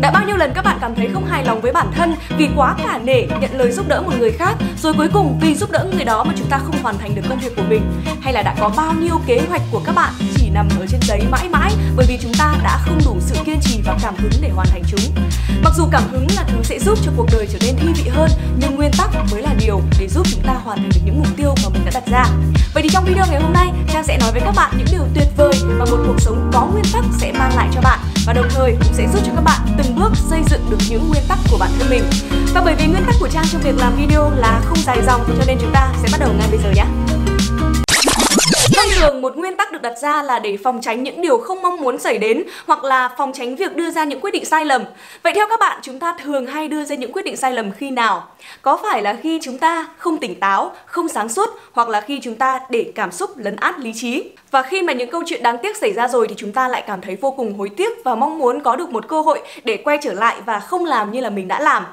Đã bao nhiêu lần các bạn cảm thấy không hài lòng với bản thân vì quá cả nể nhận lời giúp đỡ một người khác, rồi cuối cùng vì giúp đỡ người đó mà chúng ta không hoàn thành được công việc của mình hay là đã có bao nhiêu kế hoạch của các bạn chỉ nằm ở trên giấy mãi mãi bởi vì chúng ta đã không đủ sự kiên trì và cảm hứng để hoàn thành chúng. Mặc dù cảm hứng là thứ sẽ giúp cho cuộc đời trở nên thi vị hơn, nhưng nguyên tắc mới là điều để giúp chúng ta Vậy thì trong video ngày hôm nay, Trang sẽ nói với các bạn những điều tuyệt vời mà một cuộc sống có nguyên tắc sẽ mang lại cho bạn và đồng thời cũng sẽ giúp cho các bạn từng bước xây dựng được những nguyên tắc của bản thân mình. Và bởi vì nguyên tắc của Trang trong việc làm video là không dài dòng cho nên chúng ta sẽ bắt đầu ngay bây giờ nhé. Thông thường một nguyên tắc được đặt ra là để phòng tránh những điều không mong muốn xảy đến hoặc là phòng tránh việc đưa ra những quyết định sai lầm. Vậy theo các bạn chúng ta thường hay đưa ra những quyết định sai lầm khi nào? Có phải là khi chúng ta không tỉnh táo, không sáng suốt hoặc là khi chúng ta để cảm xúc lấn át lý trí? Và khi mà những câu chuyện đáng tiếc xảy ra rồi thì chúng ta lại cảm thấy vô cùng hối tiếc và mong muốn có được một cơ hội để quay trở lại và không làm như là mình đã làm.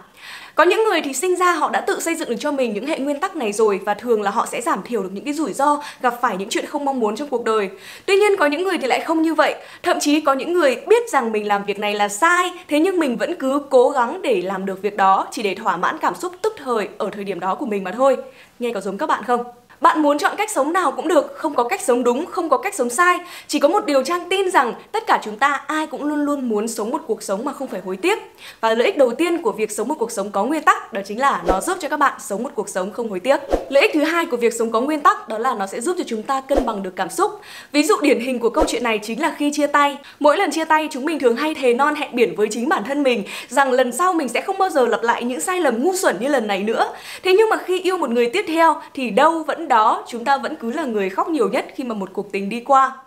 Có những người thì sinh ra họ đã tự xây dựng được cho mình những hệ nguyên tắc này rồi và thường là họ sẽ giảm thiểu được những cái rủi ro gặp phải những chuyện không mong muốn trong cuộc đời. Tuy nhiên có những người thì lại không như vậy. Thậm chí có những người biết rằng mình làm việc này là sai, thế nhưng mình vẫn cứ cố gắng để làm được việc đó chỉ để thỏa mãn cảm xúc tức thời ở thời điểm đó của mình mà thôi. Nghe có giống các bạn không? Bạn muốn chọn cách sống nào cũng được, không có cách sống đúng, không có cách sống sai. Chỉ có một điều Trang tin rằng tất cả chúng ta ai cũng luôn luôn muốn sống một cuộc sống mà không phải hối tiếc. Và lợi ích đầu tiên của việc sống một cuộc sống có nguyên tắc đó chính là nó giúp cho các bạn sống một cuộc sống không hối tiếc. Lợi ích thứ hai của việc sống có nguyên tắc đó là nó sẽ giúp cho chúng ta cân bằng được cảm xúc. Ví dụ điển hình của câu chuyện này chính là khi chia tay. Mỗi lần chia tay chúng mình thường hay thề non hẹn biển với chính bản thân mình rằng lần sau mình sẽ không bao giờ lặp lại những sai lầm ngu xuẩn như lần này nữa. Thế nhưng mà khi yêu một người tiếp theo thì đâu vẫn đó, chúng ta vẫn cứ là người khóc nhiều nhất khi mà một cuộc tình đi qua.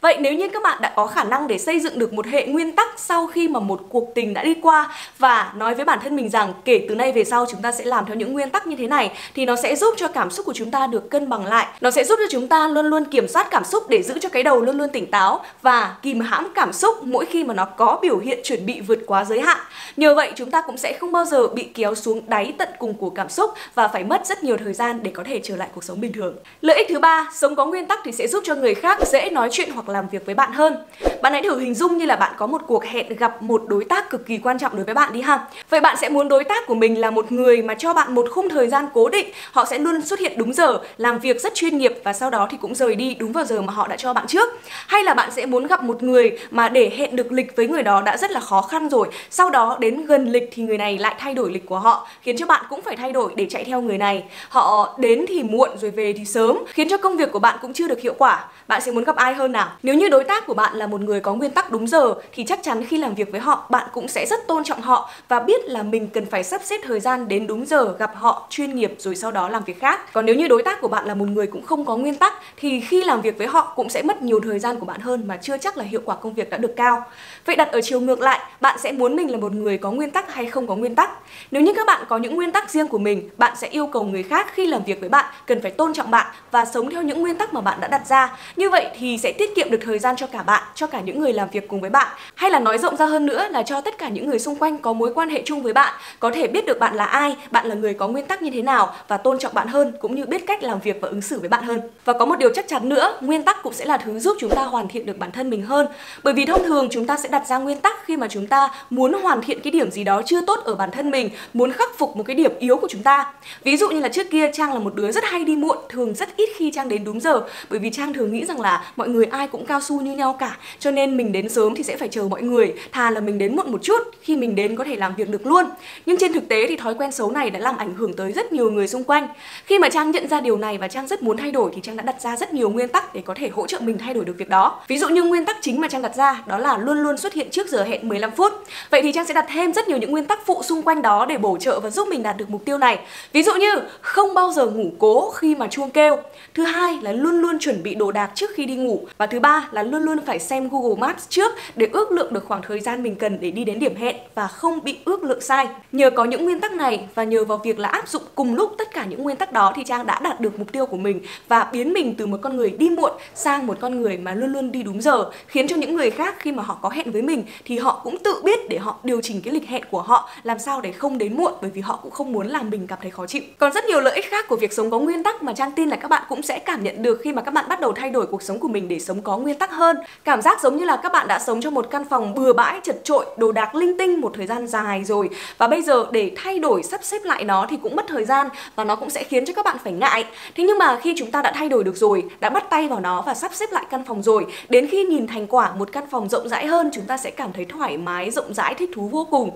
Vậy nếu như các bạn đã có khả năng để xây dựng được một hệ nguyên tắc sau khi mà một cuộc tình đã đi qua và nói với bản thân mình rằng kể từ nay về sau chúng ta sẽ làm theo những nguyên tắc như thế này thì nó sẽ giúp cho cảm xúc của chúng ta được cân bằng lại. Nó sẽ giúp cho chúng ta luôn luôn kiểm soát cảm xúc để giữ cho cái đầu luôn luôn tỉnh táo và kìm hãm cảm xúc mỗi khi mà nó có biểu hiện chuẩn bị vượt quá giới hạn. Nhờ vậy chúng ta cũng sẽ không bao giờ bị kéo xuống đáy tận cùng của cảm xúc và phải mất rất nhiều thời gian để có thể trở lại cuộc sống bình thường. Lợi ích thứ ba, sống có nguyên tắc thì sẽ giúp cho người khác dễ nói chuyện hoặc làm việc với bạn hơn. Bạn hãy thử hình dung như là bạn có một cuộc hẹn gặp một đối tác cực kỳ quan trọng đối với bạn đi ha. Vậy bạn sẽ muốn đối tác của mình là một người mà cho bạn một khung thời gian cố định, họ sẽ luôn xuất hiện đúng giờ, làm việc rất chuyên nghiệp và sau đó thì cũng rời đi đúng vào giờ mà họ đã cho bạn trước. Hay là bạn sẽ muốn gặp một người mà để hẹn được lịch với người đó đã rất là khó khăn rồi, sau đó đến gần lịch thì người này lại thay đổi lịch của họ, khiến cho bạn cũng phải thay đổi để chạy theo người này. Họ đến thì muộn rồi về thì sớm, khiến cho công việc của bạn cũng chưa được hiệu quả. Bạn sẽ muốn gặp ai hơn nào? Nếu như đối tác của bạn là một người người có nguyên tắc đúng giờ thì chắc chắn khi làm việc với họ bạn cũng sẽ rất tôn trọng họ và biết là mình cần phải sắp xếp thời gian đến đúng giờ gặp họ chuyên nghiệp rồi sau đó làm việc khác. Còn nếu như đối tác của bạn là một người cũng không có nguyên tắc thì khi làm việc với họ cũng sẽ mất nhiều thời gian của bạn hơn mà chưa chắc là hiệu quả công việc đã được cao. Vậy đặt ở chiều ngược lại, bạn sẽ muốn mình là một người có nguyên tắc hay không có nguyên tắc? Nếu như các bạn có những nguyên tắc riêng của mình, bạn sẽ yêu cầu người khác khi làm việc với bạn cần phải tôn trọng bạn và sống theo những nguyên tắc mà bạn đã đặt ra. Như vậy thì sẽ tiết kiệm được thời gian cho cả bạn, cho cả những người làm việc cùng với bạn. Hay là nói rộng ra hơn nữa là cho tất cả những người xung quanh có mối quan hệ chung với bạn, có thể biết được bạn là ai, bạn là người có nguyên tắc như thế nào và tôn trọng bạn hơn cũng như biết cách làm việc và ứng xử với bạn hơn. Và có một điều chắc chắn nữa, nguyên tắc cũng sẽ là thứ giúp chúng ta hoàn thiện được bản thân mình hơn. Bởi vì thông thường chúng ta sẽ đặt ra nguyên tắc khi mà chúng ta muốn hoàn thiện cái điểm gì đó chưa tốt ở bản thân mình, muốn khắc phục một cái điểm yếu của chúng ta. Ví dụ như là trước kia Trang là một đứa rất hay đi muộn, thường rất ít khi Trang đến đúng giờ bởi vì Trang thường nghĩ rằng là mọi người ai cũng cao su như nhau cả cho cho nên mình đến sớm thì sẽ phải chờ mọi người. Thà là mình đến muộn một chút khi mình đến có thể làm việc được luôn. Nhưng trên thực tế thì thói quen xấu này đã làm ảnh hưởng tới rất nhiều người xung quanh. Khi mà trang nhận ra điều này và trang rất muốn thay đổi thì trang đã đặt ra rất nhiều nguyên tắc để có thể hỗ trợ mình thay đổi được việc đó. Ví dụ như nguyên tắc chính mà trang đặt ra đó là luôn luôn xuất hiện trước giờ hẹn 15 phút. Vậy thì trang sẽ đặt thêm rất nhiều những nguyên tắc phụ xung quanh đó để bổ trợ và giúp mình đạt được mục tiêu này. Ví dụ như không bao giờ ngủ cố khi mà chuông kêu. Thứ hai là luôn luôn chuẩn bị đồ đạc trước khi đi ngủ. Và thứ ba là luôn luôn phải xem Google Google Maps trước để ước lượng được khoảng thời gian mình cần để đi đến điểm hẹn và không bị ước lượng sai. Nhờ có những nguyên tắc này và nhờ vào việc là áp dụng cùng lúc tất cả những nguyên tắc đó thì Trang đã đạt được mục tiêu của mình và biến mình từ một con người đi muộn sang một con người mà luôn luôn đi đúng giờ, khiến cho những người khác khi mà họ có hẹn với mình thì họ cũng tự biết để họ điều chỉnh cái lịch hẹn của họ làm sao để không đến muộn bởi vì họ cũng không muốn làm mình cảm thấy khó chịu. Còn rất nhiều lợi ích khác của việc sống có nguyên tắc mà Trang tin là các bạn cũng sẽ cảm nhận được khi mà các bạn bắt đầu thay đổi cuộc sống của mình để sống có nguyên tắc hơn. Cảm giác giống giống như là các bạn đã sống trong một căn phòng bừa bãi chật trội, đồ đạc linh tinh một thời gian dài rồi và bây giờ để thay đổi sắp xếp lại nó thì cũng mất thời gian và nó cũng sẽ khiến cho các bạn phải ngại. Thế nhưng mà khi chúng ta đã thay đổi được rồi, đã bắt tay vào nó và sắp xếp lại căn phòng rồi, đến khi nhìn thành quả một căn phòng rộng rãi hơn, chúng ta sẽ cảm thấy thoải mái, rộng rãi, thích thú vô cùng.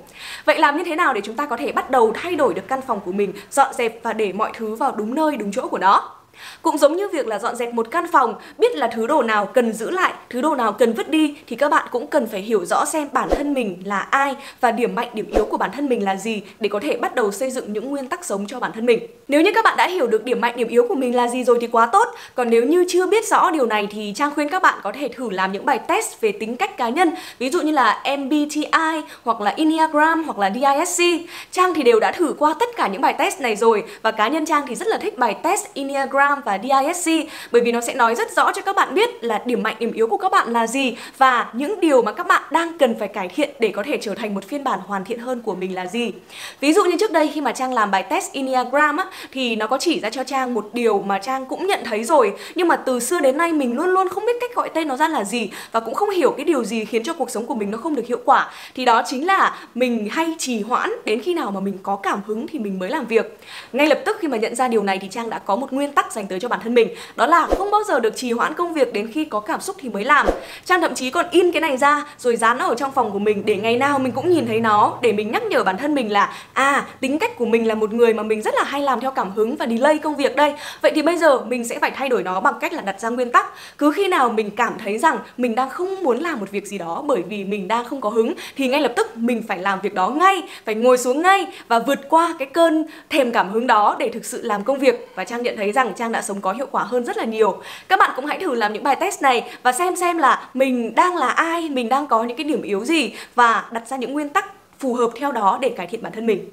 Vậy làm như thế nào để chúng ta có thể bắt đầu thay đổi được căn phòng của mình, dọn dẹp và để mọi thứ vào đúng nơi, đúng chỗ của nó? Cũng giống như việc là dọn dẹp một căn phòng, biết là thứ đồ nào cần giữ lại, thứ đồ nào cần vứt đi thì các bạn cũng cần phải hiểu rõ xem bản thân mình là ai và điểm mạnh, điểm yếu của bản thân mình là gì để có thể bắt đầu xây dựng những nguyên tắc sống cho bản thân mình. Nếu như các bạn đã hiểu được điểm mạnh, điểm yếu của mình là gì rồi thì quá tốt. Còn nếu như chưa biết rõ điều này thì Trang khuyên các bạn có thể thử làm những bài test về tính cách cá nhân, ví dụ như là MBTI hoặc là Enneagram hoặc là DISC. Trang thì đều đã thử qua tất cả những bài test này rồi và cá nhân Trang thì rất là thích bài test Enneagram Enneagram và DISC bởi vì nó sẽ nói rất rõ cho các bạn biết là điểm mạnh, điểm yếu của các bạn là gì và những điều mà các bạn đang cần phải cải thiện để có thể trở thành một phiên bản hoàn thiện hơn của mình là gì. Ví dụ như trước đây khi mà Trang làm bài test Enneagram á, thì nó có chỉ ra cho Trang một điều mà Trang cũng nhận thấy rồi nhưng mà từ xưa đến nay mình luôn luôn không biết cách gọi tên nó ra là gì và cũng không hiểu cái điều gì khiến cho cuộc sống của mình nó không được hiệu quả thì đó chính là mình hay trì hoãn đến khi nào mà mình có cảm hứng thì mình mới làm việc. Ngay lập tức khi mà nhận ra điều này thì Trang đã có một nguyên tắc dành tới cho bản thân mình. Đó là không bao giờ được trì hoãn công việc đến khi có cảm xúc thì mới làm. Trang thậm chí còn in cái này ra, rồi dán nó ở trong phòng của mình để ngày nào mình cũng nhìn thấy nó, để mình nhắc nhở bản thân mình là à tính cách của mình là một người mà mình rất là hay làm theo cảm hứng và delay công việc đây. Vậy thì bây giờ mình sẽ phải thay đổi nó bằng cách là đặt ra nguyên tắc. Cứ khi nào mình cảm thấy rằng mình đang không muốn làm một việc gì đó bởi vì mình đang không có hứng, thì ngay lập tức mình phải làm việc đó ngay, phải ngồi xuống ngay và vượt qua cái cơn thèm cảm hứng đó để thực sự làm công việc. Và trang nhận thấy rằng trang đã sống có hiệu quả hơn rất là nhiều. Các bạn cũng hãy thử làm những bài test này và xem xem là mình đang là ai, mình đang có những cái điểm yếu gì và đặt ra những nguyên tắc phù hợp theo đó để cải thiện bản thân mình.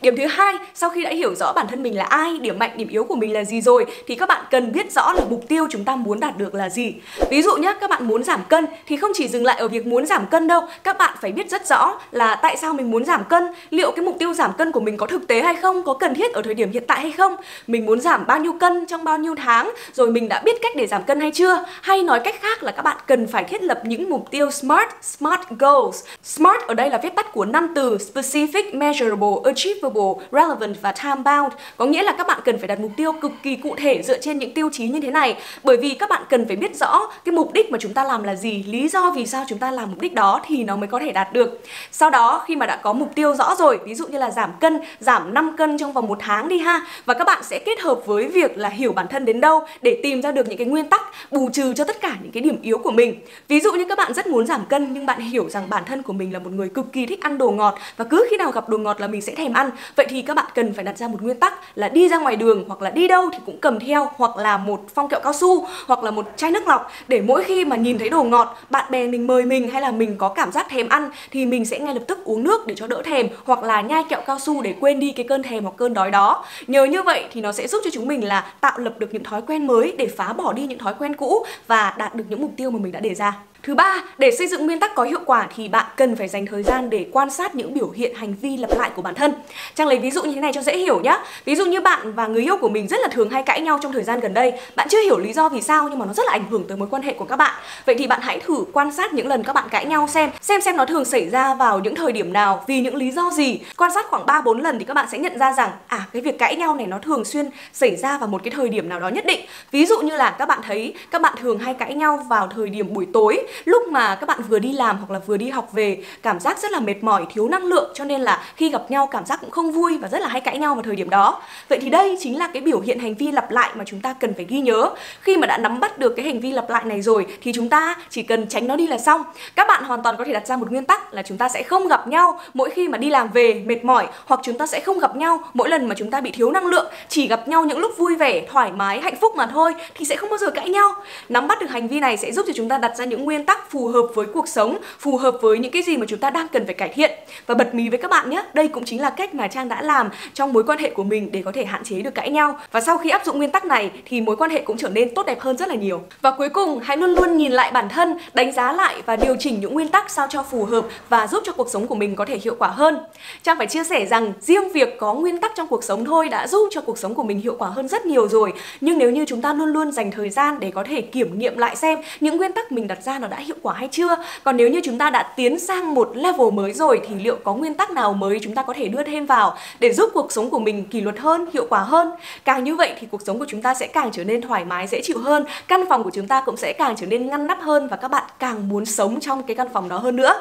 Điểm thứ hai, sau khi đã hiểu rõ bản thân mình là ai, điểm mạnh, điểm yếu của mình là gì rồi thì các bạn cần biết rõ là mục tiêu chúng ta muốn đạt được là gì. Ví dụ nhé, các bạn muốn giảm cân thì không chỉ dừng lại ở việc muốn giảm cân đâu, các bạn phải biết rất rõ là tại sao mình muốn giảm cân, liệu cái mục tiêu giảm cân của mình có thực tế hay không, có cần thiết ở thời điểm hiện tại hay không, mình muốn giảm bao nhiêu cân trong bao nhiêu tháng, rồi mình đã biết cách để giảm cân hay chưa, hay nói cách khác là các bạn cần phải thiết lập những mục tiêu SMART, SMART goals. SMART ở đây là viết tắt của năm từ specific, measurable, achievable achievable, relevant và time bound. Có nghĩa là các bạn cần phải đặt mục tiêu cực kỳ cụ thể dựa trên những tiêu chí như thế này. Bởi vì các bạn cần phải biết rõ cái mục đích mà chúng ta làm là gì, lý do vì sao chúng ta làm mục đích đó thì nó mới có thể đạt được. Sau đó khi mà đã có mục tiêu rõ rồi, ví dụ như là giảm cân, giảm 5 cân trong vòng một tháng đi ha. Và các bạn sẽ kết hợp với việc là hiểu bản thân đến đâu để tìm ra được những cái nguyên tắc bù trừ cho tất cả những cái điểm yếu của mình. Ví dụ như các bạn rất muốn giảm cân nhưng bạn hiểu rằng bản thân của mình là một người cực kỳ thích ăn đồ ngọt và cứ khi nào gặp đồ ngọt là mình sẽ thèm ăn vậy thì các bạn cần phải đặt ra một nguyên tắc là đi ra ngoài đường hoặc là đi đâu thì cũng cầm theo hoặc là một phong kẹo cao su hoặc là một chai nước lọc. Để mỗi khi mà nhìn thấy đồ ngọt, bạn bè mình mời mình hay là mình có cảm giác thèm ăn thì mình sẽ ngay lập tức uống nước để cho đỡ thèm hoặc là nhai kẹo cao su để quên đi cái cơn thèm hoặc cơn đói đó. Nhờ như vậy thì nó sẽ giúp cho chúng mình là tạo lập được những thói quen mới để phá bỏ đi những thói quen cũ và đạt được những mục tiêu mà mình đã đề ra. Thứ ba, để xây dựng nguyên tắc có hiệu quả thì bạn cần phải dành thời gian để quan sát những biểu hiện hành vi lặp lại của bản thân. Trang lấy ví dụ như thế này cho dễ hiểu nhé. Ví dụ như bạn và người yêu của mình rất là thường hay cãi nhau trong thời gian gần đây. Bạn chưa hiểu lý do vì sao nhưng mà nó rất là ảnh hưởng tới mối quan hệ của các bạn. Vậy thì bạn hãy thử quan sát những lần các bạn cãi nhau xem, xem xem nó thường xảy ra vào những thời điểm nào, vì những lý do gì. Quan sát khoảng 3 4 lần thì các bạn sẽ nhận ra rằng à cái việc cãi nhau này nó thường xuyên xảy ra vào một cái thời điểm nào đó nhất định. Ví dụ như là các bạn thấy các bạn thường hay cãi nhau vào thời điểm buổi tối lúc mà các bạn vừa đi làm hoặc là vừa đi học về, cảm giác rất là mệt mỏi, thiếu năng lượng, cho nên là khi gặp nhau cảm giác cũng không vui và rất là hay cãi nhau vào thời điểm đó. Vậy thì đây chính là cái biểu hiện hành vi lặp lại mà chúng ta cần phải ghi nhớ. Khi mà đã nắm bắt được cái hành vi lặp lại này rồi thì chúng ta chỉ cần tránh nó đi là xong. Các bạn hoàn toàn có thể đặt ra một nguyên tắc là chúng ta sẽ không gặp nhau mỗi khi mà đi làm về, mệt mỏi, hoặc chúng ta sẽ không gặp nhau mỗi lần mà chúng ta bị thiếu năng lượng. Chỉ gặp nhau những lúc vui vẻ, thoải mái, hạnh phúc mà thôi thì sẽ không bao giờ cãi nhau. Nắm bắt được hành vi này sẽ giúp cho chúng ta đặt ra những nguyên nguyên tắc phù hợp với cuộc sống, phù hợp với những cái gì mà chúng ta đang cần phải cải thiện. Và bật mí với các bạn nhé, đây cũng chính là cách mà Trang đã làm trong mối quan hệ của mình để có thể hạn chế được cãi nhau. Và sau khi áp dụng nguyên tắc này thì mối quan hệ cũng trở nên tốt đẹp hơn rất là nhiều. Và cuối cùng, hãy luôn luôn nhìn lại bản thân, đánh giá lại và điều chỉnh những nguyên tắc sao cho phù hợp và giúp cho cuộc sống của mình có thể hiệu quả hơn. Trang phải chia sẻ rằng riêng việc có nguyên tắc trong cuộc sống thôi đã giúp cho cuộc sống của mình hiệu quả hơn rất nhiều rồi. Nhưng nếu như chúng ta luôn luôn dành thời gian để có thể kiểm nghiệm lại xem những nguyên tắc mình đặt ra nó đã hiệu quả hay chưa. Còn nếu như chúng ta đã tiến sang một level mới rồi thì liệu có nguyên tắc nào mới chúng ta có thể đưa thêm vào để giúp cuộc sống của mình kỷ luật hơn, hiệu quả hơn. Càng như vậy thì cuộc sống của chúng ta sẽ càng trở nên thoải mái, dễ chịu hơn. Căn phòng của chúng ta cũng sẽ càng trở nên ngăn nắp hơn và các bạn càng muốn sống trong cái căn phòng đó hơn nữa.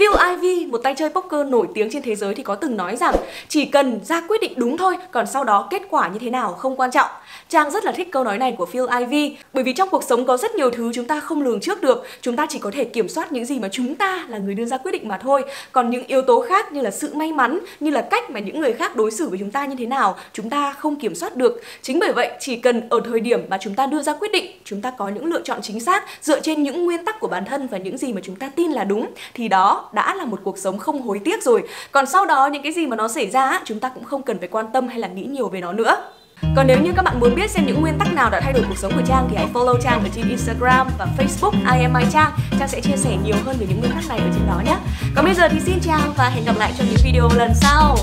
Phil Ivey, một tay chơi poker nổi tiếng trên thế giới thì có từng nói rằng chỉ cần ra quyết định đúng thôi, còn sau đó kết quả như thế nào không quan trọng. Trang rất là thích câu nói này của Phil Ivey bởi vì trong cuộc sống có rất nhiều thứ chúng ta không lường trước được, chúng ta chỉ có thể kiểm soát những gì mà chúng ta là người đưa ra quyết định mà thôi. Còn những yếu tố khác như là sự may mắn, như là cách mà những người khác đối xử với chúng ta như thế nào, chúng ta không kiểm soát được. Chính bởi vậy, chỉ cần ở thời điểm mà chúng ta đưa ra quyết định, chúng ta có những lựa chọn chính xác dựa trên những nguyên tắc của bản thân và những gì mà chúng ta tin là đúng thì đó đã là một cuộc sống không hối tiếc rồi còn sau đó, những cái gì mà nó xảy ra chúng ta cũng không cần phải quan tâm hay là nghĩ nhiều về nó nữa còn nếu như các bạn muốn biết xem những nguyên tắc nào đã thay đổi cuộc sống của Trang thì hãy follow Trang ở trên Instagram và Facebook IMI Trang. Trang sẽ chia sẻ nhiều hơn về những nguyên tắc này ở trên đó nhé. Còn bây giờ thì xin chào và hẹn gặp lại trong những video lần sau.